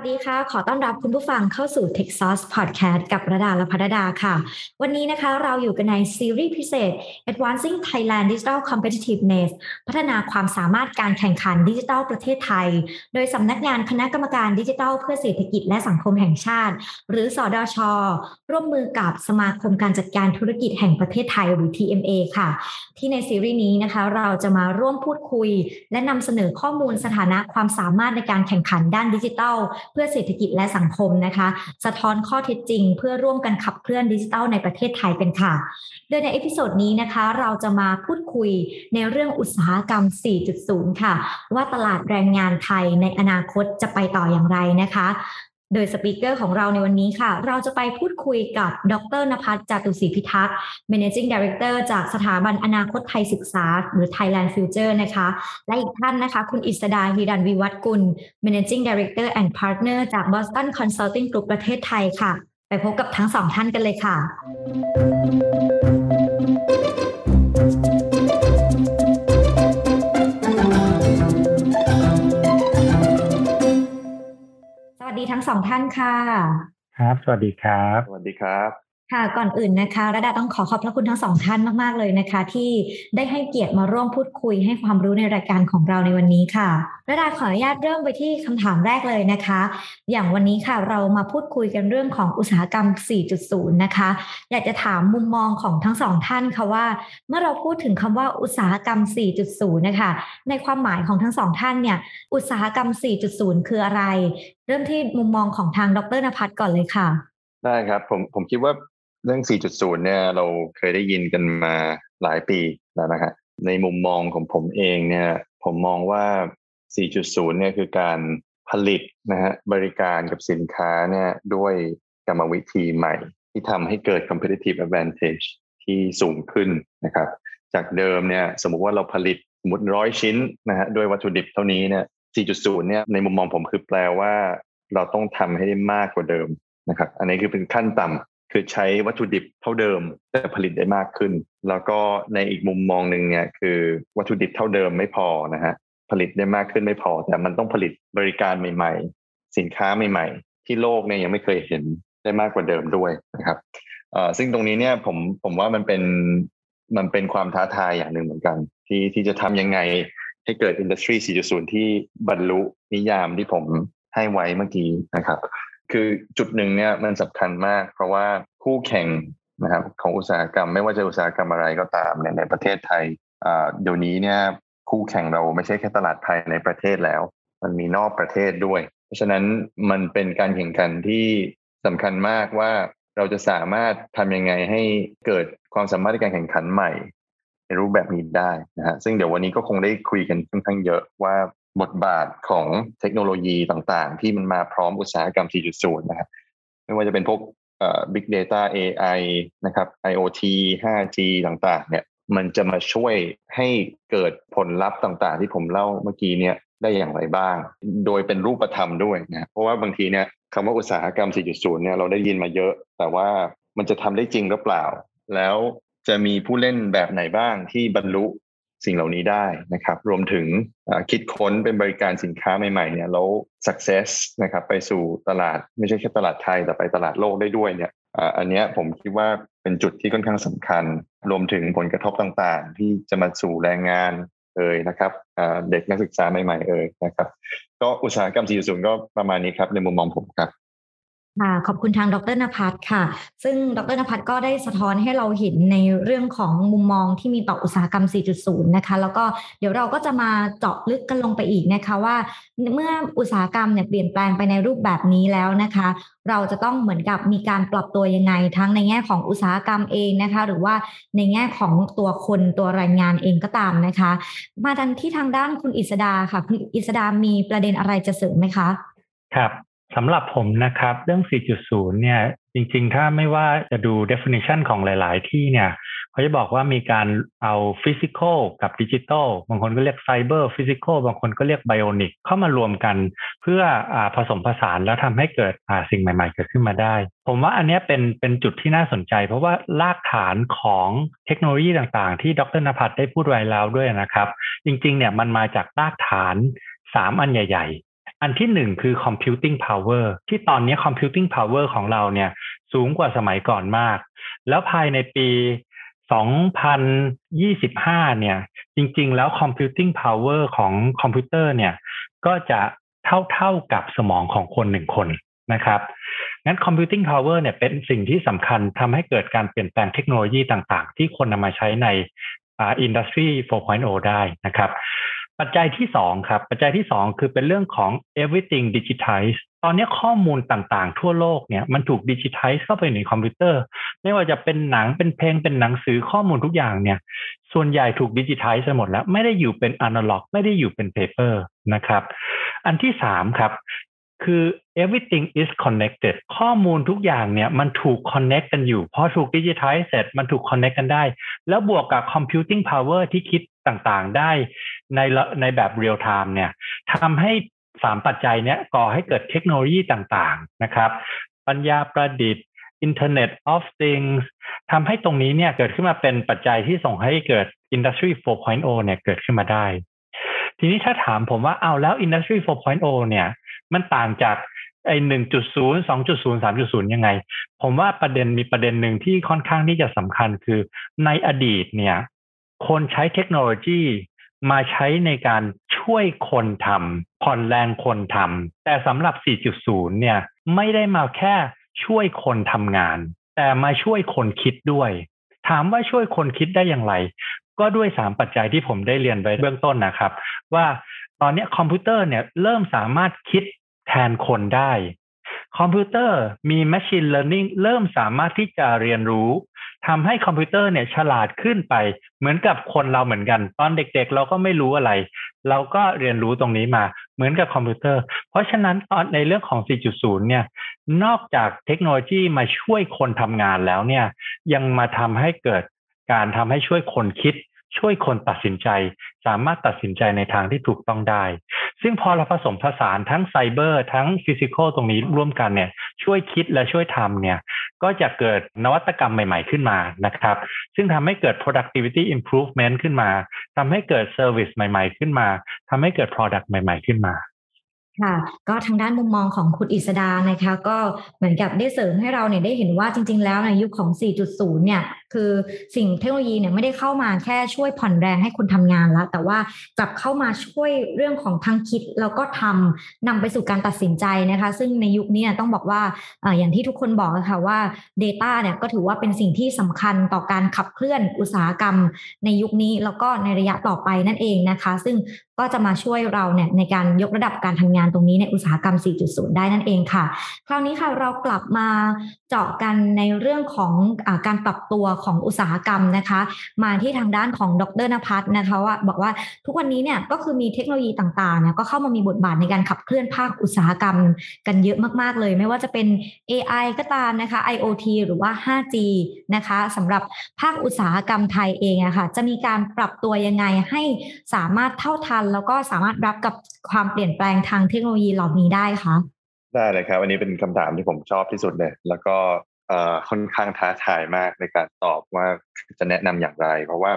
วัสดีค่ะ ขอต้อนรับคุณผู้ฟังเข้าสู่ Tech Sauce Podcast กับระดาและพัฒดาค่ะ วันนี้นะคะเราอยู่กันในซีรีส์พิเศษ Advancing Thailand Digital Competitiveness พัฒนาความสามารถการแข่งขันดิจิทัลประเทศไทย โดยสำนักงานคณะกรรมการดิจิทัลเพื่อเศรษฐกิจและสังคมแห่งชาติ หรือสอดชร่วมมือกับสมาคมการจัดการธุรกิจแห่งประเทศไทยหรือ TMA ค่ะ ที่ในซีรีส์นี้นะคะเราจะมาร่วมพูดคุย และนำเสนอข้อมูลสถานะความสามารถในการแข่งขันด้านดิจิทัลเพื่อเศรษฐกิจและสังคมนะคะ สะท้อนข้อเท็จจริง เพื่อร่วมกันขับเคลื่อนดิจิทัลในประเทศไทยเป็นค่ะ โดยใน episode นี้นะคะ เราจะมาพูดคุยในเรื่องอุตสาหกรรม 4.0 ค่ะ ว่าตลาดแรงงานไทยในอนาคตจะไปต่ออย่างไรนะคะ โดยสปีกเกอร์ของเราในวันนี้ค่ะ เราจะไปพูดคุยกับ ดรนภัสจตุศรีพิทักษ์ Managing Director จากสถาบันอนาคตไทยศึกษา หรือ Thailand Future นะคะ และอีกท่านนะคะ คุณอิสดาฮิรันวิวัฒกุล Managing Director and Partner จาก Boston Consulting Group ประเทศไทยค่ะ ไปพบกับทั้งสองท่านกันเลยค่ะ ดีทั้งสองท่านค่ะ ครับ สวัสดีครับ สวัสดีครับ ค่ะก่อนอื่นนะคะระดาต้องขอขอบพระคุณทั้งสองท่านมาก ๆ เลยนะคะ ที่ได้ให้เกียรติมาร่วมพูดคุยให้ความรู้ในรายการของเราในวันนี้ค่ะระดาขออนุญาตเริ่มไปที่คำถามแรกเลยนะคะ อย่างวันนี้ค่ะเรามาพูดคุยกันเรื่องของอุตสาหกรรม 4.0 นะคะ อยากจะถามมุมมองของทั้งสองท่านค่ะว่า เมื่อเราพูดถึงคำว่าอุตสาหกรรม 4.0 นะคะในความหมายของทั้งสองท่านเนี่ยอุตสาหกรรม 4.0 คืออะไร เริ่มที่มุมมองของทางดรนภัสก่อนเลยค่ะได้ครับผมผมคิดว่า เรื่อง 4.0 เนี่ยเราเคยได้ยินกันมาหลายปีแล้วนะฮะในมุมมองของผมเองเนี่ย ผมมองว่า 4.0 เนี่ยคือการผลิตนะฮะบริการกับสินค้าเนี่ยด้วยกรรมวิธีใหม่ ที่ทำให้เกิด competitive advantage ที่สูงขึ้นนะครับ จากเดิมเนี่ยสมมุติว่าเราผลิตสมมติร้อยชิ้นนะฮะด้วยวัตถุดิบเท่านี้เนี่ย 4.0 เนี่ยในมุมมองผมคือแปลว่า เราต้องทำให้ได้มากกว่าเดิมนะครับ อันนี้คือเป็นขั้นต่ำ คือใช้วัตถุดิบเท่าเดิม แต่ผลิตได้มากขึ้น แล้วก็ในอีกมุมมองหนึ่งเนี่ยคือวัตถุดิบเท่าเดิมไม่พอนะฮะผลิตได้มากขึ้นไม่พอ แต่มันต้องผลิตบริการใหม่ ๆ สินค้าใหม่ ๆ ที่โลกเนี่ยยังไม่เคยเห็นได้มากกว่าเดิมด้วยนะครับซึ่งตรงนี้เนี่ยผมผมว่ามันเป็นมันเป็นความท้าทายอย่างหนึ่งเหมือนกัน ที่ที่จะทำยังไงให้เกิดอินดัสทรี 4.0 ที่บรรลุนิยามที่ผมให้ไว้เมื่อกี้นะครับ คือจุดหนึ่งเนี่ยมันสำคัญมาก เพราะว่าคู่แข่งนะครับของอุตสาหกรรมไม่ว่าจะอุตสาหกรรมอะไรก็ตามเนี่ยในประเทศไทยเดี๋ยวนี้เนี่ยคู่แข่งเราไม่ใช่แค่ตลาดภายในประเทศแล้ว มันมีนอกประเทศด้วย เพราะฉะนั้นมันเป็นการแข่งขันที่สำคัญมากว่าเราจะสามารถทำยังไงให้เกิดความสามารถในการแข่งขันใหม่ในรูปแบบนี้ได้นะฮะซึ่งเดี๋ยววันนี้ก็คงได้คุยกันค่อนข้างเยอะว่า บทบาทของเทคโนโลยีต่างๆ ที่มันมาพร้อมอุตสาหกรรม 4.0 นะครับไม่ว่าจะเป็นพวก Big Data AI นะครับ IoT 5G ต่างๆ เนี่ย มันจะมาช่วยให้เกิดผลลัพธ์ต่างๆ ที่ผมเล่าเมื่อกี้เนี่ยได้อย่างไรบ้าง โดยเป็นรูปธรรมด้วยนะ เพราะว่าบางทีเนี่ยคำว่าอุตสาหกรรม 4.0 เนี่ยเราได้ยินมาเยอะ แต่ว่ามันจะทำได้จริงหรือเปล่า แล้วจะมีผู้เล่นแบบไหนบ้างที่บรรลุ สิ่งเหล่านี้ได้นะครับ รวมถึงคิดค้นเป็นบริการสินค้าใหม่ๆเนี่ยแล้ว success นะครับไปสู่ตลาดไม่ใช่แค่ตลาดไทยแต่ไปตลาดโลกได้ด้วยเนี่ยอันนี้ผมคิดว่าเป็นจุดที่ค่อนข้างสำคัญ รวมถึงผลกระทบต่างๆ ที่จะมาสู่แรงงานเอ่ยนะครับเด็กนักศึกษาใหม่ๆเอ่ยนะครับ ก็อุตสาหกรรม 4.0 ก็ประมาณนี้ครับในมุมมองผมครับ ค่ะขอบคุณทางดรนภัสค่ะ ซึ่งดรนภัสก็ได้สะท้อนให้เราเห็นในเรื่องของมุมมองที่มีต่ออุตสาหกรรม 4.0 นะคะ แล้วก็เดี๋ยวเราก็จะมาเจาะลึกกันลงไปอีกนะคะว่า เมื่ออุตสาหกรรมเนี่ยเปลี่ยนแปลงไปในรูปแบบนี้แล้วนะคะ เราจะต้องเหมือนกับมีการปรับตัวยังไง ทั้งในแง่ของอุตสาหกรรมเองนะคะ หรือว่าในแง่ของตัวคนตัวแรงงานเองก็ตามนะคะ มากันที่ทางด้านคุณอิสดาค่ะคุณอิสดามีประเด็นอะไรจะเสริมไหมคะ ครับ สำหรับผมนะครับ เรื่อง 4.0 เนี่ย จริงๆ ถ้าไม่ว่าจะดู definition ของหลาย ๆ ที่เนี่ยเขาจะบอกว่ามีการเอา physical กับดิจิตอลบางคนก็เรียก cyber physical บางคนก็เรียก bionic เข้ามารวมกัน เพื่ออผสมผสานแล้วทำให้เกิดสิ่งใหม่ ๆ เกิดขึ้นมาได้ ผมว่าอันนี้เป็นเป็นจุดที่น่าสนใจ เพราะว่ารากฐานของเทคโนโลยีต่างๆ ที่ดรนภัทรได้พูดไว้แล้วด้วยนะครับ จริง ๆ เนี่ยมันมาจากรากฐาน3อันใหญ่ๆ อันที่หนึ่งคือ computing power ที่ตอนนี้ computing power ของเราเนี่ยสูงกว่าสมัยก่อนมาก แล้วภายในปี 2025 เนี่ย จริง ๆ แล้ว computing power ของคอมพิวเตอร์เนี่ย ก็จะเท่า ๆ กับสมองของคนหนึ่งคนนะครับ งั้น computing power เนี่ยเป็นสิ่งที่สำคัญทำให้เกิดการเปลี่ยนแปลงเทคโนโลยีต่าง ๆ ที่คนนำมาใช้ใน industry 4.0 ได้นะครับ ปัจจัยที่สองครับ ปัจจัยที่สองคือเป็นเรื่องของ everything digitize ตอนนี้ข้อมูลต่างๆ ทั่วโลกเนี่ยมันถูก digitize เข้าไปในคอมพิวเตอร์ ไม่ว่าจะเป็นหนังเป็นเพลงเป็นหนังสือข้อมูลทุกอย่างเนี่ย ส่วนใหญ่ถูกดิจิทัลไปหมดแล้ว ไม่ได้อยู่เป็นอนาล็อก ไม่ได้อยู่เป็นเพเปอร์นะครับ อันที่สามครับ คือ everything is connected ข้อมูลทุกอย่างเนี่ยมันถูก connect กันอยู่ พอถูกดิจิทัลเสร็จมันถูก connect กันได้ แล้วบวกกับ computing power ที่คิดต่างๆ ได้ในในแบบ real time เนี่ยทำให้สามปัจจัยนี้ก่อให้เกิดเทคโนโลยีต่างๆ นะครับ ปัญญาประดิษฐ์ Internet of Things ทำให้ตรงนี้เนี่ยเกิดขึ้นมาเป็นปัจจัยที่ส่งให้เกิด Industry 4.0 เนี่ยเกิดขึ้นมาได้ ทีนี้ถ้าถามผมว่าเอาแล้ว Industry 4.0 เนี่ย มันต่างจากไอ้หนึ่งจุดศูนย์สองจุดศูนย์สามจุดศูนย์ยังไง ผมว่าประเด็นมีประเด็นหนึ่งที่ค่อนข้างที่จะสำคัญคือในอดีตเนี่ย คนใช้เทคโนโลยีมาใช้ในการช่วยคนททำผ่อนแรงคนทำแต่สำหรับ 4.0 เนี่ย ไม่ได้มาแค่ช่วยคนทำงาน แต่มาช่วยคนคิดด้วย ถามว่าช่วยคนคิดได้อย่างไร ก็ด้วยสามปัจจัยที่ผมได้เรียนไว้เบื้องต้นนะครับ ว่าตอนนี้คอมพิวเตอร์เนี่ยเริ่มสามารถคิด แทนคนได้ คอมพิวเตอร์มี Machine Learning เริ่มสามารถที่จะเรียนรู้ทำให้คอมพิวเตอร์เนี่ยฉลาดขึ้นไป เหมือนกับคนเราเหมือนกัน ตอนเด็กๆ เราก็ไม่รู้อะไร เราก็เรียนรู้ตรงนี้มา เหมือนกับคอมพิวเตอร์ เพราะฉะนั้นตอนในเรื่องของ 4.0 เนี่ย นอกจากเทคโนโลยีมาช่วยคนทำงานแล้วเนี่ย ยังมาทำให้เกิดการทำให้ช่วยคนคิด ช่วยคนตัดสินใจ สามารถตัดสินใจในทางที่ถูกต้องได้ ซึ่งพอเราผสมผสานทั้งไซเบอร์ทั้ง physical ตรงนี้ร่วมกันเนี่ยช่วยคิดและช่วยทำเนี่ยก็จะเกิดนวัตกรรมใหม่ๆขึ้นมานะครับ ซึ่งทำให้เกิด productivity improvement ขึ้นมาทำให้เกิด service ใหม่ ๆ ขึ้นมาทำให้เกิด product ใหม่ ๆ ขึ้นมาค่ะก็ทางด้านมุมมองของคุณอิสดานะคะ ก็เหมือนกับได้เสริมให้เราเนี่ยได้เห็นว่าจริง ๆ แล้วในยุคของ 4.0 เนี่ยคือสิ่งเทคโนโลยีเนี่ยไม่ได้เข้ามาแค่ช่วยผ่อนแรงให้คนทำงานแล้ว แต่ว่ากลับเข้ามาช่วยเรื่องของทั้งคิดแล้วก็ทำนำไปสู่การตัดสินใจนะคะ ซึ่งในยุคนี้ต้องบอกว่าอย่างที่ทุกคนบอกค่ะว่า Data เนี่ยก็ถือว่าเป็นสิ่งที่สำคัญต่อการขับเคลื่อนอุตสาหกรรม ในยุคนี้แล้วก็ในระยะต่อไปนั่นเองนะคะ ซึ่งก็จะมาช่วยเราเนี่ยในการยกระดับการทำงานตรงนี้ในอุตสาหกรรม 4.0 ได้นั่นเองค่ะ คราวนี้ค่ะเรากลับมาเจาะกันในเรื่องของอการปรับตัวของอุตสาหกรรมนะคะ มาที่ทางด้านของดรนภัสนะคะว่าบอกว่าทุกวันนี้เนี่ยก็คือมีเทคโนโลยีต่างๆเนี่ยก็เข้ามามีบทบาทในการขับเคลื่อนภาคอุตสาหกรรมกันเยอะมากๆเลย ไม่ว่าจะเป็น AI ก็ตามนะคะ IoT หรือว่า 5G นะคะสำหรับภาคอุตสาหกรรมไทยเองอะคะ่ะจะมีการปรับตัวยังไงให้สามารถเท่าทัน แล้วก็สามารถรับกับความเปลี่ยนแปลงทางเทคโนโลยีเหล่านี้ได้คะได้เลยครับอันนี้เป็นคำถามที่ผมชอบที่สุดเลยแล้วก็ ค่อนข้างท้าทายมากในการตอบว่าจะแนะนำอย่างไร เพราะว่า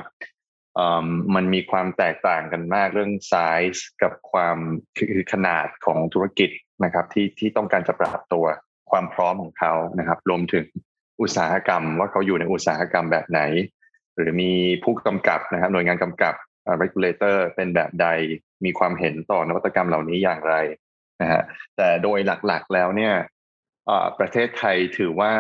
มันมีความแตกต่างกันมากเรื่องไซส์กับความคือขนาดของธุรกิจนะครับ ที่ที่ต้องการจะปรับตัวความพร้อมของเขานะครับ รวมถึงอุตสาหกรรม ว่าเขาอยู่ในอุตสาหกรรมแบบไหน หรือมีผู้กำกับนะครับ หน่วยงานกำกับ regulator เป็นแบบใดมีความเห็นต่อนวัตกรรมเหล่านี้อย่างไรนะฮะแต่โดยหลักๆแล้วเนี่ย ประเทศไทยถือว่า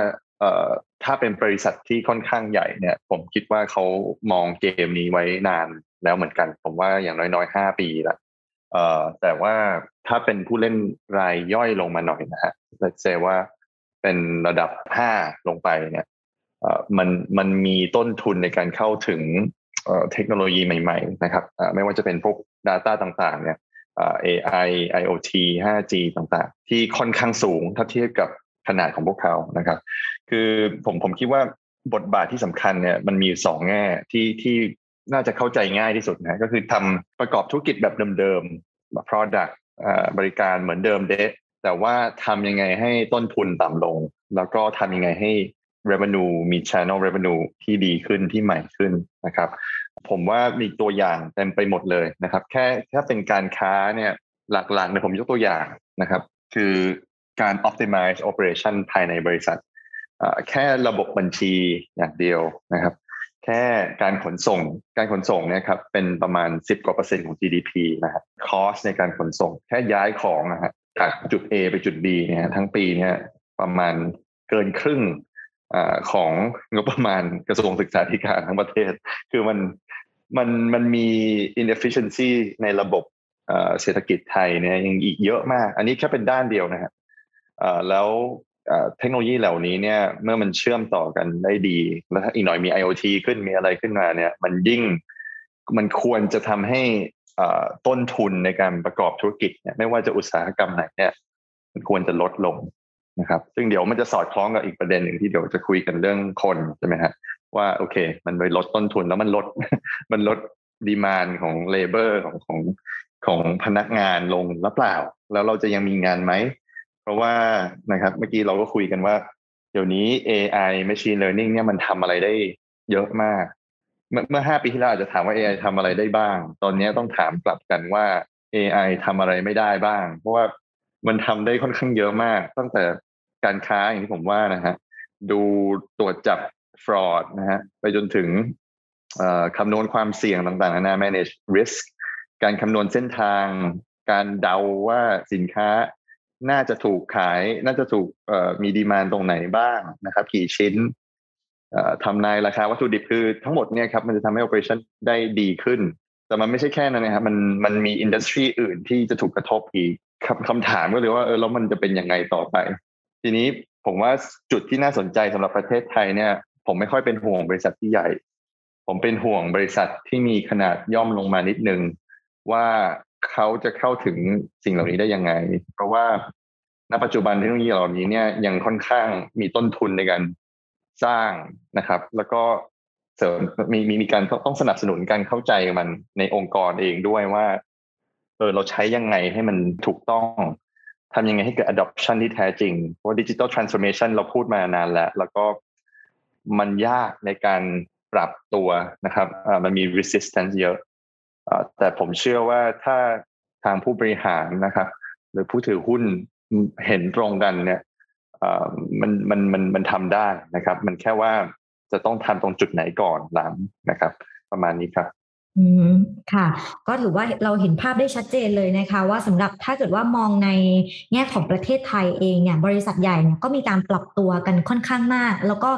ถ้าเป็นบริษัทที่ค่อนข้างใหญ่เนี่ย ผมคิดว่าเขามองเกมนี้ไว้นานแล้วเหมือนกัน ผมว่าอย่างน้อยๆห้าปีละแต่ว่าถ้าเป็นผู้เล่นรายย่อยลงมาหน่อยนะฮะเซว่าเป็นระดับห้าลงไปเนี่ยมันมันมีต้นทุนในการเข้าถึงเทคโนโลยีใหม่ ๆ นะครับไม่ว่าจะเป็นพวก Data ต่างๆ เนี่ย AI IoT 5G ต่างๆ ที่ค่อนข้างสูงถ้าเทียบกับขนาดของพวกเขานะครับ คือผมผมคิดว่าบทบาทที่สำคัญเนี่ยมันมีสองแง่ที่ที่น่าจะเข้าใจง่ายที่สุดนะก็คือทำประกอบธุรกิจแบบเดิมๆ product บริการเหมือนเดิมเดะแต่ว่าทำยังไงให้ต้นทุนต่ำลง แล้วก็ทำยังไงให้ revenue มี channel revenue ที่ดีขึ้นที่ใหม่ขึ้นนะครับ ผมว่ามีตัวอย่างเต็มไปหมดเลยนะครับ แค่แค่เป็นการค้าเนี่ยหลักๆเนี่ยผมยกตัวอย่างนะครับ คือการ optimize operation ภายในบริษัท แค่ระบบบัญชีอย่างเดียวนะครับ แค่การขนส่งการขนส่งเนี่ยครับเป็นประมาณ 10กว่าเปอร์เซ็นต์ของ GDP นะครับคอสในการขนส่ง แค่ย้ายของนะฮะจากจุด A ไปจุด B เนี่ยทั้งปีเนี่ยประมาณเกินครึ่ง อของงบประมาณกระทรวงศึกษาธิการทั้งประเทศ คือมันมันมันมี inefficiency ในระบบเศรษฐกิจไทยเนี่ยยังอีกเยอะมาก อันนี้แค่เป็นด้านเดียวนะฮะแล้วเทคโนโลยีเหล่านี้เนี่ยเมื่อมันเชื่อมต่อกันได้ดี แล้วอีกหน่อยมี IoT ขึ้นมีอะไรขึ้นมาเนี่ย มันยิ่งมันควรจะทำให้ต้นทุนในการประกอบธุรกิจเนี่ยไม่ว่าจะอุตสาหกรรมไหนเนี่ยมันควรจะลดลง นะครับซึ่งเดี๋ยวมันจะสอดคล้องกับอีกประเด็นหนึ่งที่เดี๋ยวจะคุยกันเรื่องคนใช่ไหมฮะว่าโอเค มันไปลดต้นทุนแล้วมันลดมันลดดีมานของเลเบอร์ของของของพนักงานลงหรือเปล่า แล้วเราจะยังมีงานไหม เพราะว่านะครับเมื่อกี้เราก็คุยกันว่า เดี๋ยวนี้ AI machine learning เนี่ยมันทำอะไรได้เยอะมาก เมื่อห้าปีที่แล้วอาจจะถามว่า AI ทำอะไรได้บ้าง ตอนนี้ต้องถามกลับกันว่า AI ทำอะไรไม่ได้บ้าง เพราะว่ามันทำได้ค่อนข้างเยอะมาก ตั้งแต่ การค้าอย่างที่ผมว่านะฮะดูตรวจจับ fraud นะฮะไปจนถึงคำนวณความเสี่ยงต่างๆนานา manage risk การคำนวณเส้นทาง การเดาว่าสินค้าน่าจะถูกขาย น่าจะถูกมีดีมานตรงไหนบ้างนะครับ กี่ชิ้นทำนายราคาวัตถุดิบคือทั้งหมดเนี่ยครับมันจะทำให้ operation ได้ดีขึ้น แต่มันไม่ใช่แค่นั้นนะครับมันมันมีอินดัสทรีอื่นที่จะถูกกระทบอีกคำคำถามก็เลยว่าเออแล้วมันจะเป็นยังไงต่อไป ทีนี้ผมว่าจุดที่น่าสนใจสำหรับประเทศไทยเนี่ย ผมไม่ค่อยเป็นห่วงบริษัทที่ใหญ่ ผมเป็นห่วงบริษัทที่มีขนาดย่อมลงมานิดนึง ว่าเขาจะเข้าถึงสิ่งเหล่านี้ได้ยังไง เพราะว่าณปัจจุบันเทคโนโลยีเหล่านี้เนี่ยยังค่อนข้างมีต้นทุนในการสร้างนะครับ แล้วก็เสริมมีมีมีการต้องสนับสนุนการเข้าใจมันในองค์กรเองด้วยว่าเออเราใช้ยังไงให้มันถูกต้อง ทำยังไงให้เกิด adoption ที่แท้จริง เพราะ digital transformation เราพูดมานานแล้ว แล้วก็มันยากในการปรับตัวนะครับมันมี resistance เยอะ แต่ผมเชื่อว่าถ้าทางผู้บริหารนะครับ หรือผู้ถือหุ้นเห็นตรงกันเนี่ยมันมันมันมันทำได้นะครับ มันแค่ว่าจะต้องทำตรงจุดไหนก่อนหลังนะครับ ประมาณนี้ครับ อืมค่ะ ก็ถือว่าเราเห็นภาพได้ชัดเจนเลยนะคะ ว่าสำหรับถ้าเกิดว่ามองในแง่ของประเทศไทยเองเนี่ยบริษัทใหญ่เนี่ยก็มีการปรับตัวกันค่อนข้างมาก แล้วก็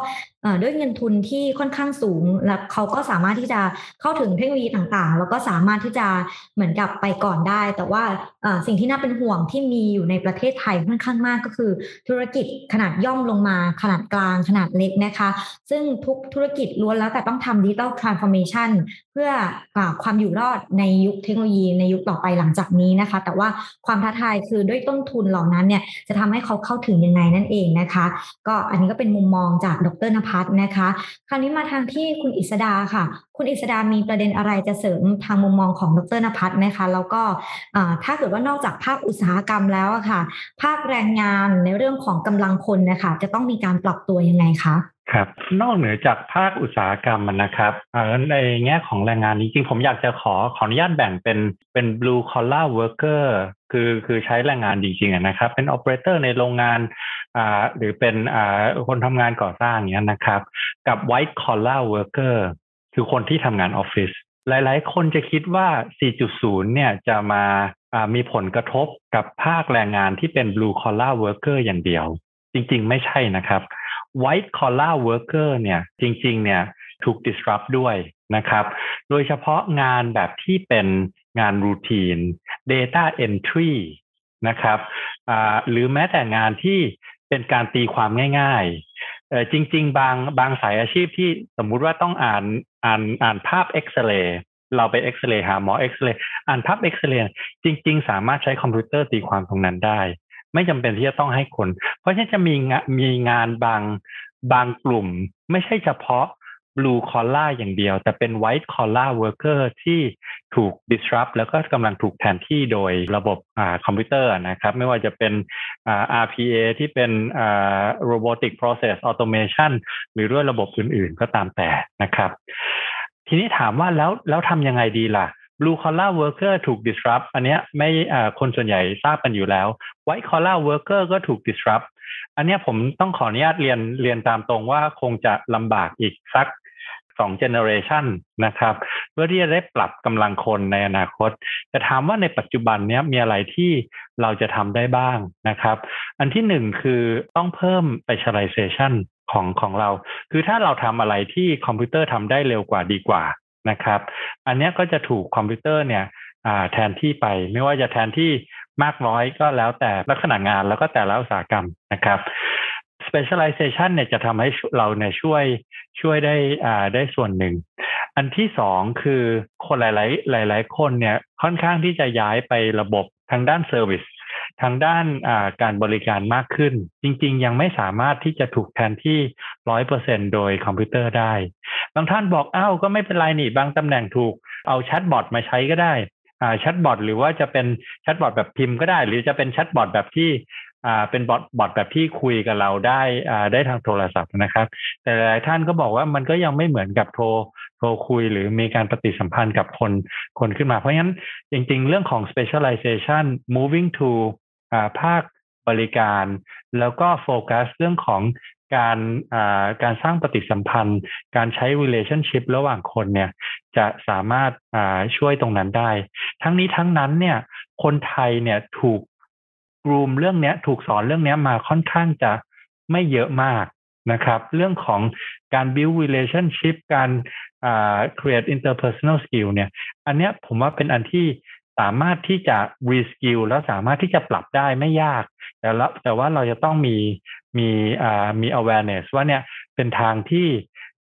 ด้วยเงินทุนที่ค่อนข้างสูง แล้วเขาก็สามารถที่จะเข้าถึงเทคโนโลยีต่างๆ แล้วก็สามารถที่จะเหมือนกับไปก่อนได้ แต่ว่าสิ่งที่น่าเป็นห่วงที่มีอยู่ในประเทศไทยค่อนข้างมากก็คือ ธุรกิจขนาดย่อมลงมาขนาดกลางขนาดเล็กนะคะ ซึ่งทุกธุรกิจล้วนแล้วแต่ต้องทำ digital transformation เพื่อความอยู่รอดในยุคเทคโนโลยีในยุคต่อไปหลังจากนี้นะคะ แต่ว่าความท้าทายคือด้วยต้นทุนเหล่านั้นเนี่ยจะทำให้เขาเข้าถึงยังไงนั่นเองนะคะ ก็อันนี้ก็เป็นมุมมองจากดรนภััฒนะคะ คราวนี้มาทางที่คุณอิสดาค่ะ คุณอิสดามีประเด็นอะไรจะเสริมทางมุมมองของดรนภัทรไหมคะ แล้วก็ถ้าเกิดว่านอกจากภาคอุตสาหกรรมแล้วอะค่ะ ภาคแรงงานในเรื่องของกำลังคนนะคะจะต้องมีการปรับตัวยังไงคะ ครับ นอกเหนือจากภาคอุตสาหกรรมนะครับในแง่ของแรงงานนี้จริงผมอยากจะขอขออนุญาตแบ่งเป็นเป็น blue collar worker คือคือใช้แรงงานจริงๆนะครับ เป็น operator ในโรงงานอ่าหรือเป็นอ่าคนทำงานก่อสร้างอย่างนี้นะครับ กับ white collar worker คือคนที่ทำงานออฟฟิศหลายๆ คนจะคิดว่า 4.0 เนี่ยจะมามีผลกระทบกับภาคแรงงานที่เป็น blue collar worker อย่างเดียว จริง ๆ ไม่ใช่นะครับ white collar worker เนี่ยจริงๆเนี่ยถูก disrupt ด้วยนะครับโดยเฉพาะงานแบบที่เป็นงานรูทีน data entry นะครับหรือแม้แต่งานที่เป็นการตีความง่ายๆจริง ๆ บางบางสายอาชีพที่สมมุติว่าต้องอ่านอ่านอ่านภาพเอ็กซเรย์เราไปเอ็กซเรย์หาหมอเอ็กซเรย์อ่านภาพเอ็กซเรย์จริง ๆ สามารถใช้คอมพิวเตอร์ตีความตรงนั้นได้ ไม่จำเป็นที่จะต้องให้คน เพราะฉะนั้นจะมีมีงานบางบางกลุ่ม ไม่ใช่เฉพาะ blue collar อย่างเดียว แต่เป็น white collar worker ที่ถูก disrupt แล้วก็กำลังถูกแทนที่โดยระบบคอมพิวเตอร์นะครับ ไม่ว่าจะเป็น RPA ที่เป็น robotic process automation หรือด้วยระบบอื่นๆก็ตามแต่นะครับ ทีนี้ถามว่าแล้วแล้วทำยังไงดีล่ะ blue collar worker ถูก disrupt อันเนี้ยไม่คนส่วนใหญ่ทราบกันอยู่แล้ว white collar worker ก็ถูก disrupt อันนี้ผมต้องขออนุญาตเรียนเรียนตามตรงว่าคงจะลำบากอีกสักสองเจเนอเรชันนะครับเพื่อที่จะได้ปรับกำลังคนในอนาคตแต่ถามว่าในปัจจุบันนี้มีอะไรที่เราจะทำได้บ้างนะครับ อันที่หนึ่งคือต้องเพิ่ม specialization ของของเรา คือถ้าเราทำอะไรที่คอมพิวเตอร์ทำได้เร็วกว่าดีกว่า นะครับ อันนี้ก็จะถูกคอมพิวเตอร์เนี่ยแทนที่ไปไม่ว่าจะแทนที่มากน้อยก็แล้วแต่ลักษณะงานแล้วก็แต่ละอุตสาหกรรมนะครับ specialization เนี่ยจะทำให้เราเนี่ยช่วยช่วยได้อ่าได้ส่วนหนึ่ง อันที่สองคือคนหลาย ๆ หลาย ๆ คนเนี่ยค่อนข้างที่จะย้ายไประบบทางด้าน service ทางด้านการบริการมากขึ้น จริง ๆ ยังไม่สามารถที่จะถูกแทนที่ร้อยเปอร์เซ็นต์โดยคอมพิวเตอร์ได้ บางท่านบอกอ้าวก็ไม่เป็นไรนี่ บางตำแหน่งถูกเอาแชทบอทมาใช้ก็ได้แชทบอทหรือว่าจะเป็นแชทบอทแบบพิมพ์ก็ได้ หรือจะเป็นแชทบอทแบบที่อ่าเป็นบอทบอทแบบที่คุยกับเราได้อ่ได้ทางโทรศัพท์นะครับ แต่หลายท่านก็บอกว่ามันก็ยังไม่เหมือนกับโทรโทรคุยหรือมีการปฏิสัมพันธ์กับคนคนขึ้นมา เพราะฉะนั้นจริงๆ เรื่องของ specialization moving to ภาคบริการ แล้วก็โฟกัสเรื่องของการการสร้างปฏิสัมพันธ์ การใช้ relationship ระหว่างคนเนี่ยจะสามารถช่วยตรงนั้นได้ ทั้งนี้ทั้งนั้นเนี่ยคนไทยเนี่ยถูกกรูมเรื่องนี้ถูกสอนเรื่องนี้มาค่อนข้างจะไม่เยอะมากนะครับ เรื่องของการ build relationship การ create interpersonal skill เนี่ย อันเนี้ยผมว่าเป็นอันที่ สามารถที่จะ reskill แล้วสามารถที่จะปรับได้ไม่ยาก แต่ละแต่ว่าเราจะต้องมีมีอ่ามี awareness ว่าเนี่ยเป็นทางที่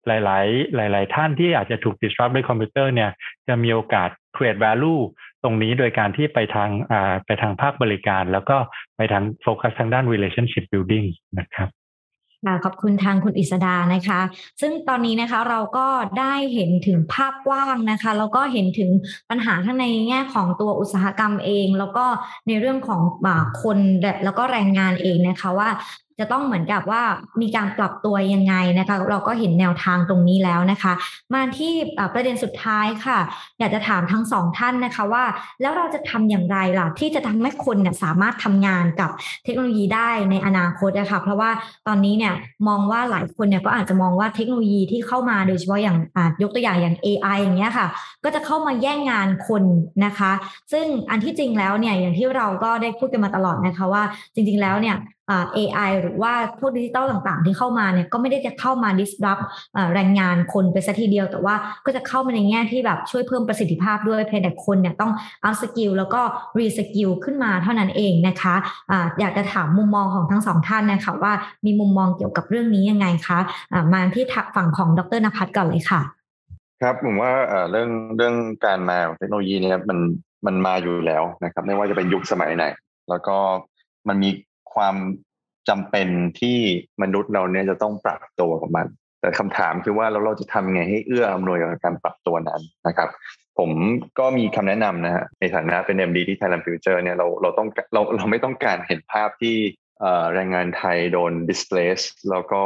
หลาย ๆ หลาย ๆ ท่านที่อาจจะถูก disrupt ด้วยคอมพิวเตอร์เนี่ยจะมีโอกาส create value ตรงนี้โดยการที่ไปทางอ่าไปทางภาคบริการ แล้วก็ไปทางโฟกัสทางด้าน relationship building นะครับ ขอบคุณทางคุณอิสดานะคะ ซึ่งตอนนี้นะคะเราก็ได้เห็นถึงภาพกว้างนะคะ แล้วก็เห็นถึงปัญหาทั้งในแง่ของตัวอุตสาหกรรมเอง แล้วก็ในเรื่องของคนแล้วก็แรงงานเองนะคะว่า จะต้องเหมือนกับว่ามีการปรับตัวยังไงนะคะ เราก็เห็นแนวทางตรงนี้แล้วนะคะ มาที่ประเด็นสุดท้ายค่ะ อยากจะถามทั้งสองท่านนะคะว่า แล้วเราจะทำอย่างไรล่ะ ที่จะทำให้คนเนี่ยสามารถทำงานกับเทคโนโลยีได้ในอนาคตนะคะเพราะว่าตอนนี้เนี่ยมองว่าหลายคนเนี่ยก็อาจจะมองว่าเทคโนโลยีที่เข้ามาโดยเฉพาะอย่างยกตัวอย่างอย่าง AI อย่างเงี้ยค่ะ ก็จะเข้ามาแย่งงานคนนะคะ ซึ่งอันที่จริงแล้วเนี่ยอย่างที่เราก็ได้พูดกันมาตลอดนะคะว่าจริง ๆแล้วเนี่ย AI หรือว่าพวกดิจิตอลต่างๆ ที่เข้ามาเนี่ยก็ไม่ได้จะเข้ามา disrupt แรงงานคนไปซะทีเดียว แต่ว่าก็จะเข้ามาในแง่ที่แบบช่วยเพิ่มประสิทธิภาพด้วยเพียงแต่คนเนี่ยต้อง upskill แล้วก็ reskill ขึ้นมาเท่านั้นเองนะคะอะอยากจะถามมุมมองของทั้งสองท่านนะคะว่ามีมุมมองเกี่ยวกับเรื่องนี้ยังไงคะ มาที่ฝั่งของดรนภัสก่อนเลยค่ะ ครับผมว่าเรื่องเรื่องการมาของเทคโนโลยีเนี่ยมันมันมาอยู่แล้วนะครับ ไม่ว่าจะเป็นยุคสมัยไหน แล้วก็มันมี ความจำเป็นที่มนุษย์เราเนี่ยจะต้องปรับตัวกับมัน แต่คำถามคือว่าเราเราจะทำไงให้เอื้ออำนวยกับการปรับตัวนั้นนะครับ ผมก็มีคำแนะนำนะฮะในฐานะเป็น MD ที่ Thailand Future เนี่ยเราเราต้องเราเราไม่ต้องการเห็นภาพที่แรงงานไทยโดน displace แล้วก็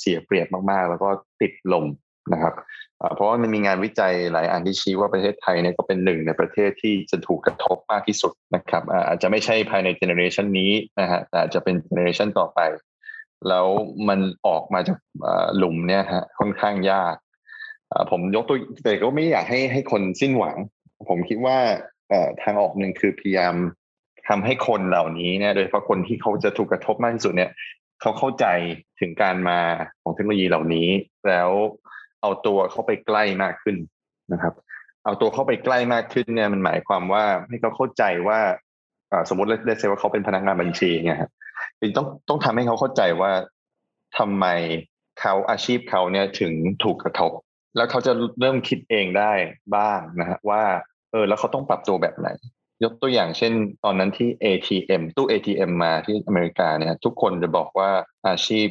เสียเปรียบมากๆ แล้วก็ติดลมนะครับ เพราะว่ามันมีงานวิจัยหลายอันที่ชี้ว่าประเทศไทยเนี่ยก็เป็นหนึ่งในประเทศที่จะถูกกระทบมากที่สุดนะครับอาจจะไม่ใช่ภายในเจเนอเรชันนี้นะฮะแต่อาจจะเป็นเจเนอเรชันต่อไป แล้วมันออกมาจากหลุมเนี่ยฮะค่อนข้างยาก ผมยกตัวแต่ก็ไม่อยากให้ให้คนสิ้นหวัง ผมคิดว่าทางออกหนึ่งคือพยายามทำให้คนเหล่านี้เนี่ยโดยเฉพาะคนที่เขาจะถูกกระทบมากที่สุดเนี่ยเขาเข้าใจถึงการมาของเทคโนโลยีเหล่านี้ แล้ว เอาตัวเข้าไปใกล้มากขึ้นนะครับ เอาตัวเข้าไปใกล้มากขึ้นเนี่ยมันหมายความว่าให้เขาเข้าใจว่าสมมติเลเซว่าเขาเป็นพนักงานบัญชีเนี่ยครับต้องต้องทำให้เขาเข้าใจว่าทำไมเขาอาชีพเขาเนี่ยถึงถูกกระทบ แล้วเขาจะเริ่มคิดเองได้บ้างนะฮะว่าเออแล้วเขาต้องปรับตัวแบบไหน ยกตัวอย่างเช่น ตอนนั้นที่ ATM ตู้ ATM มาที่อเมริกาเนี่ย ทุกคนจะบอกว่าอาชีพ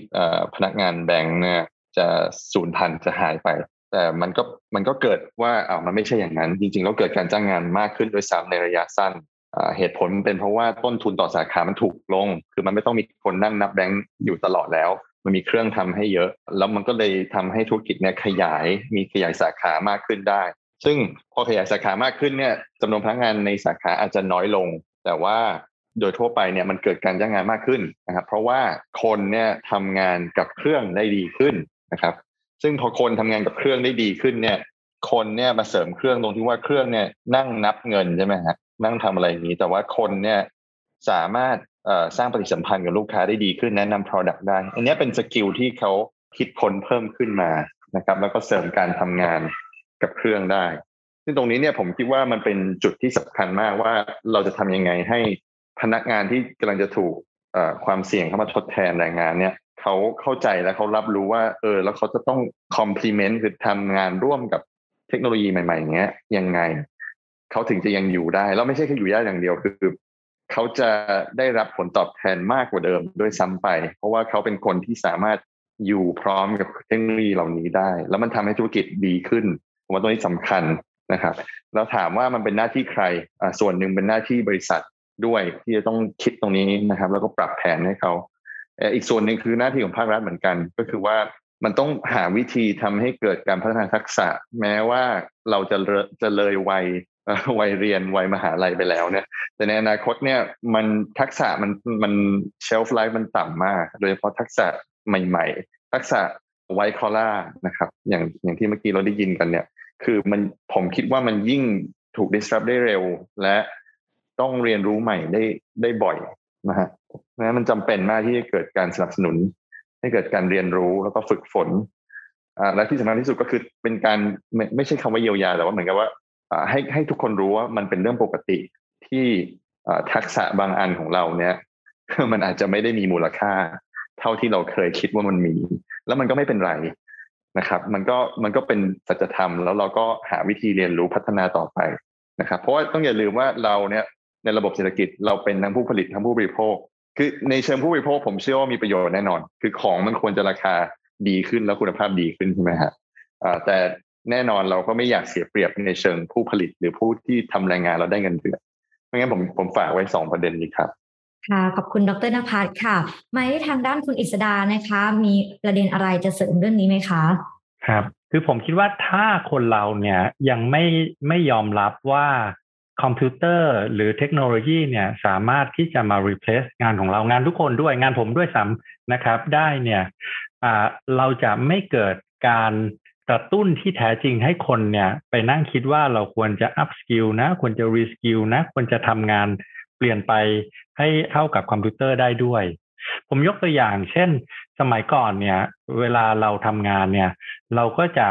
พนักงานแบงก์เนี่ย จะสูญพันธุ์จะหายไป แต่มันก็มันก็เกิดว่าอ่ามันไม่ใช่อย่างนั้น จริงๆแล้วเกิดการจ้างงานมากขึ้นโดยซ้ำในระยะสั้นเหตุผลเป็นเพราะว่าต้นทุนต่อสาขา มันถูกลง คือมันไม่ต้องมีคนนั่งนับแบงค์อยู่ตลอดแล้ว มันมีเครื่องทำให้เยอะ แล้วมันก็เลยทำให้ธุรกิจเนี่ยขยาย มีขยายสาขามากขึ้นได้ ซึ่งพอขยายสาขามากขึ้นเนี่ยจำนวนพนักงานในสาขาอาจจะน้อยลง แต่ว่าโดยทั่วไปเนี่ยมันเกิดการจ้างงานมากขึ้นนะครับ เพราะว่าคนเนี่ยทำงานกับเครื่องได้ดีขึ้น นะครับ ซึ่งพอคนทำงานกับเครื่องได้ดีขึ้นเนี่ย คนเนี่ยมาเสริมเครื่องตรงที่ว่าเครื่องเนี่ยนั่งนับเงินใช่ไหมฮะนั่งทำอะไรอย่างนี้ แต่ว่าคนเนี่ยสามารถสร้างปฏิสัมพันธ์กับลูกค้าได้ดีขึ้นแนะนำ Product ได้ อันนี้เป็นสกิลที่เขาคิดค้นเพิ่มขึ้นมานะครับ แล้วก็เสริมการทำงานกับเครื่องได้ ซึ่งตรงนี้เนี่ยผมคิดว่ามันเป็นจุดที่สำคัญมากว่าเราจะทำยังไงให้พนักงานที่กำลังจะถูก ความเสี่ยงเข้ามาทดแทนแรงงานเนี่ยเขาเข้าใจและเขารับรู้ว่า เออ แล้วเขาจะต้อง complement คือทำงานร่วมกับเทคโนโลยีใหม่ๆอย่างเงี้ยยังไงเขาถึงจะยังอยู่ได้ แล้วไม่ใช่แค่อยู่ได้อย่างเดียวคือเขาจะได้รับผลตอบแทนมากกว่าเดิมด้วยซ้ำไป เพราะว่าเขาเป็นคนที่สามารถอยู่พร้อมกับเทคโนโลยีเหล่านี้ได้ แล้วมันทำให้ธุรกิจดีขึ้นผมว่าตรงนี้สำคัญนะครับ แล้วถามว่ามันเป็นหน้าที่ใครอ่าส่วนหนึ่งเป็นหน้าที่บริษัท ด้วยที่จะต้องคิดตรงนี้นะครับ แล้วก็ปรับแผนให้เขาอีกส่วนหนึ่งคือหน้าที่ของภาครัฐเหมือนกัน ก็คือว่ามันต้องหาวิธีทำให้เกิดการพัฒนาทักษะ แม้ว่าเราจะจะเลยวัยวัยเรียนวัยมหาลัยไปแล้วเนี่ย แต่ในอนาคตเนี่ยมันทักษะมันมันเชลฟ์ไลฟ์มันต่ำมาก โดยเฉพาะทักษะใหม่ ๆ ทักษะไวคอล่านะครับ อย่างอย่างที่เมื่อกี้เราได้ยินกันเนี่ย คือมันผมคิดว่ามันยิ่งถูก disrupt ได้เร็ว และ ต้องเรียนรู้ใหม่ได้ได้บ่อยนะฮะนะมันจำเป็นมากที่จะเกิดการสนับสนุน ให้เกิดการเรียนรู้แล้วก็ฝึกฝนอ่าและที่สำคัญที่สุดก็คือเป็นการไม่ไม่ใช่คำว่าเยียวยาแต่ว่าเหมือนกับว่าให้ให้ทุกคนรู้ว่ามันเป็นเรื่องปกติที่ทักษะบางอันของเราเนี่ยมันอาจจะไม่ได้มีมูลค่า เท่าที่เราเคยคิดว่ามันมี แล้วมันก็ไม่เป็นไรนะครับ มันก็มันก็เป็นสัจธรรมแล้วเราก็หาวิธีเรียนรู้พัฒนาต่อไปนะครับ เพราะว่าต้องอย่าลืมว่าเราเนี่ย ในระบบเศรษฐกิจเราเป็นทั้งผู้ผลิตทั้งผู้บริโภค คือในเชิงผู้บริโภคผมเชื่อว่ามีประโยชน์แน่นอน คือของมันควรจะราคาดีขึ้นแล้วคุณภาพดีขึ้นใช่ไหมฮะแต่แน่นอนเราก็ไม่อยากเสียเปรียบในเชิงผู้ผลิตหรือผู้ที่ทำแรงงานเราได้เงินเดือนไม่งั้นผมผมฝากไว้สองประเด็นนี้ครับค่ะขอบคุณดรนภัสค่ะไม่ทางด้านคุณอิสดานะคะ มีประเด็นอะไรจะเสริมเรื่องนี้ไหมคะครับ คือผมคิดว่าถ้าคนเราเนี่ยยังไม่ไม่ยอมรับว่า คอมพิวเตอร์หรือเทคโนโลยีเนี่ยสามารถที่จะมา replace งานของเรางานทุกคนด้วยงานผมด้วยซ้ำนะครับ ได้เนี่ยเราจะไม่เกิดการกระตุ้นที่แท้จริงให้คนเนี่ย ไปนั่งคิดว่าเราควรจะ up skill นะ ควรจะ re skill นะ ควรจะทำงานเปลี่ยนไปให้เท่ากับคอมพิวเตอร์ได้ด้วย ผมยกตัวอย่าง เช่น สมัยก่อนเนี่ย เวลาเราทำงานเนี่ย เราก็จะ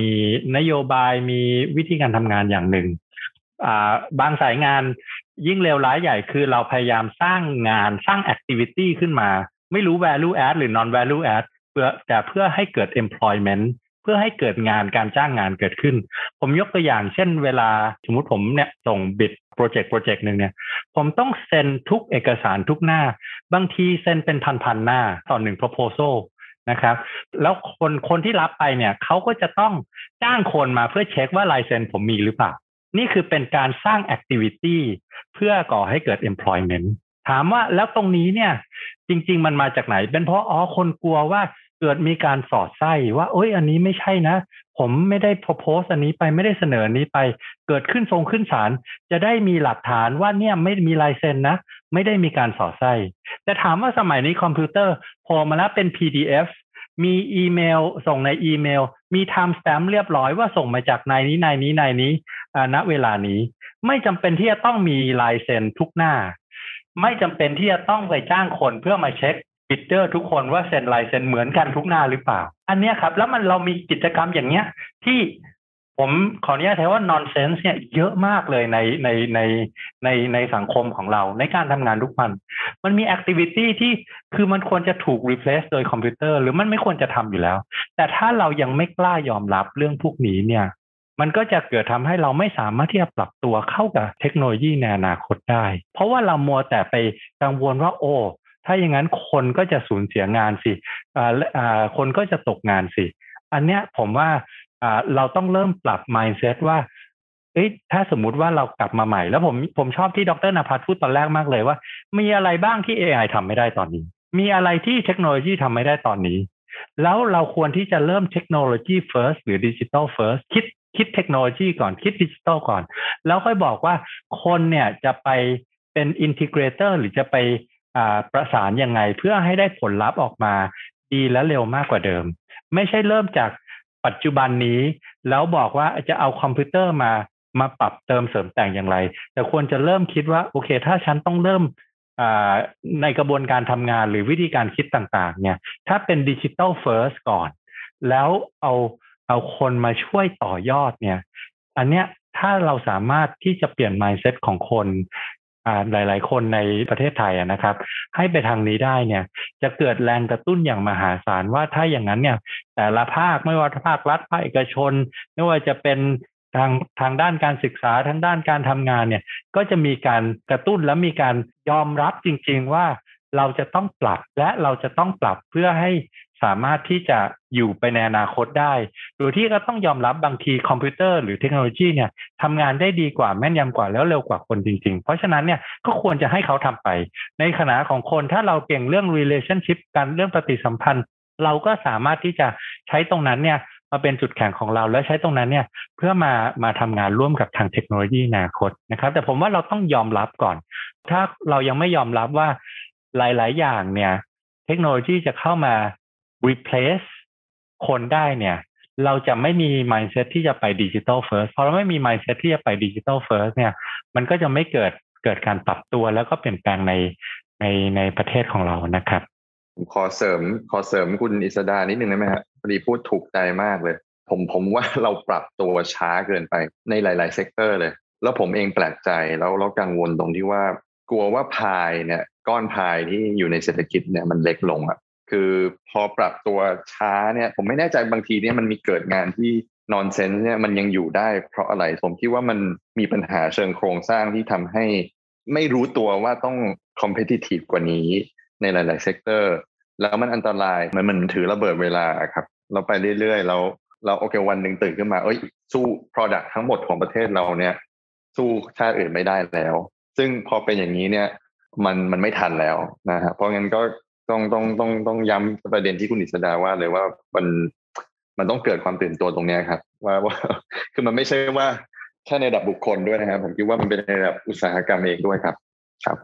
มีนโยบายมีวิธีการทำงานอย่างหนึ่ง บางสายงานยิ่งเลวร้ายใหญ่คือเราพยายามสร้างงานสร้าง activity ขึ้นมา ไม่รู้ value add หรือ non value add เพื่อแต่เพื่อให้เกิด employment เพื่อให้เกิดงานการจ้างงานเกิดขึ้น ผมยกตัวอย่างเช่นเวลาสมมติผมเนี่ยส่งบิดโปรเจกต์โปรเจกต์หนึ่งเนี่ยผมต้องเซ็นทุกเอกสารทุกหน้า บางทีเซ็นเป็นพันๆหน้าต่อหนึ่ง proposal นะครับ แล้วคนคนที่รับไปเนี่ยเขาก็จะต้องจ้างคนมาเพื่อเช็คว่าลายเซ็นผมมีหรือเปล่า นี่คือเป็นการสร้าง activity เพื่อก่อให้เกิด employment ถามว่าแล้วตรงนี้เนี่ย จริง ๆ มันมาจากไหน เป็นเพราะอ๋อคนกลัวว่าเกิดมีการสอดไส้ว่าโอ้ยอันนี้ไม่ใช่นะ ผมไม่ได้ propose อันนี้ไปไม่ได้เสนอนี้ไป เกิดขึ้นต้องขึ้นศาลจะได้มีหลักฐานว่าเนี่ยไม่มีลายเซ็นนะ ไม่ได้มีการสอดไส้แต่ถามว่าสมัยนี้คอมพิวเตอร์พอมาแล้วเป็น PDF มีอีเมล ส่งในอีเมล มี timestamp เรียบร้อยว่าส่งมาจากนายนี้นายนี้นายนี้ ณเวลานี้ ไม่จำเป็นที่จะต้องมีลายเซ็นทุกหน้า ไม่จำเป็นที่จะต้องไปจ้างคนเพื่อมาเช็ค bidder ทุกคนว่าเซ็นลายเซ็นเหมือนกันทุกหน้าหรือเปล่า อันนี้ครับ แล้วมันเรามีกิจกรรมอย่างเนี้ย ที่ผมขออนุญาตใช้ว่า nonsense เนี่ยเยอะมากเลยในในในในในสังคมของเราในการทำงานทุกวัน มันมี activity ที่คือมันควรจะถูก replace โดยคอมพิวเตอร์ หรือมันไม่ควรจะทำอยู่แล้ว แต่ถ้าเรายังไม่กล้ายอมรับเรื่องพวกนี้เนี่ย มันก็จะเกิดทำให้เราไม่สามารถที่จะปรับตัวเข้ากับเทคโนโลยีในอนาคตได้ เพราะว่าเรามัวแต่ไปกังวลว่าโอ้ถ้าอย่างนั้นคนก็จะสูญเสียงานสิคนก็จะตกงานสิ อันเนี้ยผมว่าเราต้องเริ่มปรับ mindset ว่าเอ้ยถ้าสมมุติว่าเรากลับมาใหม่ แล้วผมผมชอบที่ดรนภัสพูดตอนแรกมากเลยว่า มีอะไรบ้างที่ AI ทำไม่ได้ตอนนี้ มีอะไรที่เทคโนโลยีทำไม่ได้ตอนนี้ แล้วเราควรที่จะเริ่มเทคโนโลยี first หรือดิจิ t a ล first คิด คิดเทคโนโลยีก่อนคิดดิจิตอลก่อน แล้วค่อยบอกว่าคนเนี่ยจะไปเป็น integrator หรือจะไปประสานยังไงเพื่อให้ได้ผลลัพธ์ออกมาดีและเร็วมากกว่าเดิม ไม่ใช่เริ่มจากปัจจุบันนี้ แล้วบอกว่าจะเอาคอมพิวเตอร์มามาปรับเติมเสริมแต่งอย่างไร แต่ควรจะเริ่มคิดว่าโอเค ถ้าฉันต้องเริ่มในกระบวนการทำงานหรือวิธีการคิดต่าง ๆ เนี่ย ถ้าเป็น digital first ก่อน แล้วเอา เอาคนมาช่วยต่อยอดเนี่ย อันเนี้ยถ้าเราสามารถที่จะเปลี่ยน mindset ของคนหลาย ๆ คนในประเทศไทยนะครับ ให้ไปทางนี้ได้เนี่ย จะเกิดแรงกระตุ้นอย่างมหาศาลว่าถ้าอย่างนั้นเนี่ย แต่ละภาคไม่ว่าภาครัฐภาคเอกชน ไม่ว่าจะเป็นทางทางด้านการศึกษาทางด้านการทำงานเนี่ย ก็จะมีการกระตุ้นและมีการยอมรับจริง ๆ ว่าเราจะต้องปรับและเราจะต้องปรับเพื่อให้ สามารถที่จะอยู่ไปในอนาคตได้ โดยที่ก็ต้องยอมรับบางทีคอมพิวเตอร์หรือเทคโนโลยีเนี่ยทำงานได้ดีกว่าแม่นยำกว่าแล้วเร็วกว่าคนจริง ๆ เพราะฉะนั้นเนี่ยก็ควรจะให้เขาทำไป ในขณะของคนถ้าเราเก่งเรื่อง relationship กันเรื่องปฏิสัมพันธ์ เราก็สามารถที่จะใช้ตรงนั้นเนี่ยมาเป็นจุดแข็งของเราแล้วใช้ตรงนั้นเนี่ยเพื่อมามาทำงานร่วมกับทางเทคโนโลยีอนาคตนะครับ แต่ผมว่าเราต้องยอมรับก่อน ถ้าเรายังไม่ยอมรับว่าหลาย ๆ อย่างเนี่ย เทคโนโลยีจะเข้ามา replace คนได้เนี่ย เราจะไม่มี mindset ที่จะไปดิจิ t a ลเฟิร์สพอเราไม่มี mindset ที่จะไปดิจิ t a ลเฟิร์สเนี่ย มันก็จะไม่เกิดเกิดการปรับตัวแล้วก็เปลี่ยนแปลงในในในประเทศของเรานะครับผมขอเสริมขอเสริมคุณอิสดานิดนึงได้ไหมครับพอดีพูดถูกใจมากเลย ผมผมว่าเราปรับตัวช้าเกินไปในหลาย ๆ sector เลย แล้วผมเองแปลกใจแล้วเรากังวลตรงที่ว่ากลัวว่าพายเนี่ยก้อนพายที่อยู่ในเศรษฐกิจเนี่ยมันเล็กลงอะ คือพอปรับตัวช้าเนี่ย ผมไม่แน่ใจบางทีเนี่ยมันมีเกิดงานที่ nonsense เนี่ยมันยังอยู่ได้เพราะอะไรผมคิดว่ามันมีปัญหาเชิงโครงสร้างที่ทำให้ ไม่รู้ตัวว่าต้อง competitive กว่านี้ในหลาย ๆ sector แล้วมันอันตรายมันมันคือระเบิดเวลาครับ เราไปเรื่อย ๆ เราเราโอเควันหนึ่งตื่นขึ้นมา เอ้ย สู้ Product ทั้งหมดของประเทศเราเนี่ย สู้ชาติอื่นไม่ได้แล้ว ซึ่งพอเป็นอย่างนี้เนี่ย มันมันไม่ทันแล้วนะฮะเพราะงั้นก็ ต้องต้องต้องต้องย้ำประเด็นที่คุณอิสดาว่าเลยว่ามันมันต้องเกิดความตื่นตัวตรงนี้ครับ ว่าว่าคือมันไม่ใช่ว่าแค่ในระดับบุคคลด้วยนะครับ ผมคิดว่ามันเป็นในระดับอุตสาหกรรมเองด้วยครับ ครับ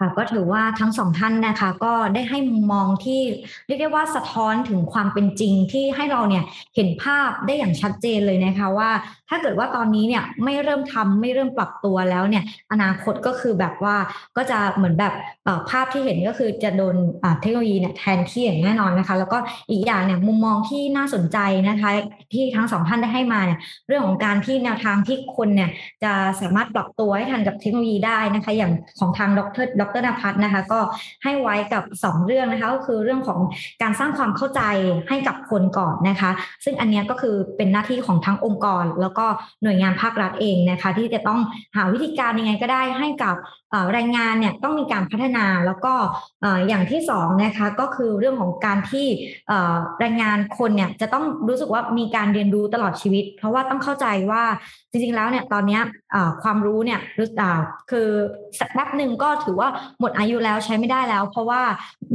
ค่ะก็ถือว่าทั้งสองท่านนะคะ ก็ได้ให้มุมมองที่เรียกได้ว่าสะท้อนถึงความเป็นจริงที่ให้เราเนี่ยเห็นภาพได้อย่างชัดเจนเลยนะคะว่า ถ้าเกิดว่าตอนนี้เนี่ยไม่เริ่มทำไม่เริ่มปรับตัวแล้วเนี่ย อนาคตก็คือแบบว่าก็จะเหมือนแบบภาพที่เห็นก็คือจะโดนเทคโนโลยีเนี่ยแทนที่อย่างแน่นอนนะคะ แล้วก็อีกอย่างเนี่ยมุมมองที่น่าสนใจนะคะ ที่ทั้งสองท่านได้ให้มาเนี่ยเรื่องของการที่แนวทางที่คนเนี่ยจะสามารถปรับตัวให้ทันกับเทคโนโลยีได้นะคะ อย่างของทางดรดรนภัทรนะคะ ก็ให้ไว้กับ 2 เรื่องนะคะ ก็คือเรื่องของการสร้างความเข้าใจให้กับคนก่อนนะคะ ซึ่งอันนี้ก็คือเป็นหน้าที่ของทั้งองค์กร แล้วก็หน่วยงานภาครัฐเองนะคะ ที่จะต้องหาวิธีการยังไงก็ได้ให้กับแรงงานเนี่ยต้องมีการพัฒนาแล้วก็อย่างที่สองนะคะก็คือเรื่องของการที่แรงงานคนเนี่ยจะต้องรู้สึกว่ามีการเรียนรู้ตลอดชีวิต เพราะว่าต้องเข้าใจว่าจริงๆแล้วเนี่ยตอนนี้ความรู้เนี่ยคือสักแป๊บหนึ่งก็ถือว่าหมดอายุแล้วใช้ไม่ได้แล้ว เพราะว่า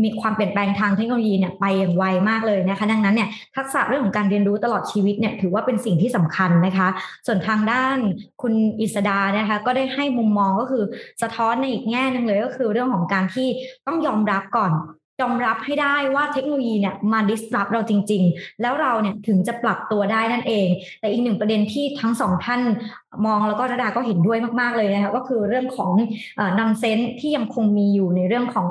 มีความเปลี่ยนแปลงทางเทคโนโลยีเนี่ยไปอย่างไวมากเลยนะคะดังนั้นเนี่ยทักษะเรื่องของการเรียนรู้ตลอดชีวิตเนี่ยถือว่าเป็นสิ่งที่สำคัญนะคะ ส่วนทางด้านคุณอิสดานะคะก็ได้ให้มุมมองก็คือสะท้อนในอีกแง่หนึ่งเลยก็คือเรื่องของการที่ต้องยอมรับก่อนยอมรับให้ได้ว่าเทคโนโลยีเนี่ยมา disrupt เราจริง ๆ แล้วเราเนี่ยถึงจะปรับตัวได้นั่นเอง แต่อีกหนึ่งประเด็นที่ทั้งสองท่าน มองแล้วก็ระดาก็เห็นด้วยมากๆเลยนะคะก็คือเรื่องของนำเซนที่ยังคงมีอยู่ในเรื่องของ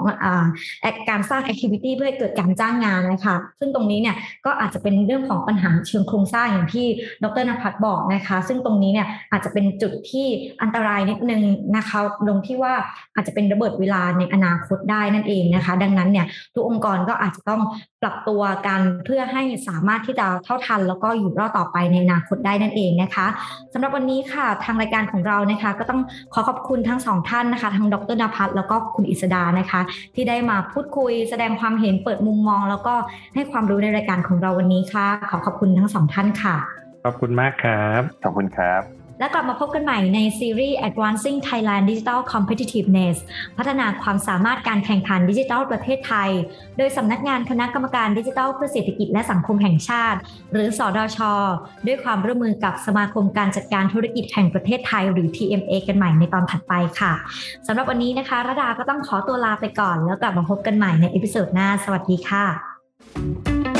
อการสร้างแอคทิวิตี้เพื่อให้เกิดการจ้างงานนะคะซึ่งตรงนี้เนี่ยก็อาจจะเป็นเรื่องของปัญหาเชิงโครงสร้างอย่างที่ดรนภัทรบอกนะคะ ซึ่งตรงนี้เนี่ยอาจจะเป็นจุดที่อันตรายนิดนึงนะคะตรงที่ว่าอาจจะเป็นระเบิดเวลาในอนาคตได้นั่นเองนะคะ ดังนั้นเนี่ยทุกองค์กรก็อาจจะต้องปรับตัวกันเพื่อให้สามารถที่จะเท่าทัน แล้วก็อยู่รอดต่อไปในอนาคตได้นั่นเองนะคะสำหรับวันนี้ค่ะ ทางรายการของเรานะคะ ก็ต้องขอขอบคุณทั้งสองท่านนะคะ ทั้งดรนภัทรแล้วก็คุณอิสดานะคะ ที่ได้มาพูดคุยแสดงความเห็นเปิดมุมมอง แล้วก็ให้ความรู้ในรายการของเราวันนี้ค่ะ ขอขอบคุณทั้งสองท่านค่ะ ขอบคุณมากครับ ขอบคุณครับ และกลับมาพบกันใหม่ในซีรีส์ Advancing Thailand Digital Competitiveness พัฒนาความสามารถการแข่งขันดิจิทัลประเทศไทย โดยสำนักงานคณะกรรมการดิจิทัลเพื่อเศรษฐกิจและสังคมแห่งชาติ หรือสดช. ด้วยความร่วมมือกับสมาคมการจัดการธุรกิจแห่งประเทศไทย หรือ TMA กันใหม่ในตอนถัดไปค่ะสำหรับวันนี้นะคะระดาก็ต้องขอตัวลาไปก่อน แล้วกลับมาพบกันใหม่ใน episode หน้า สวัสดีค่ะ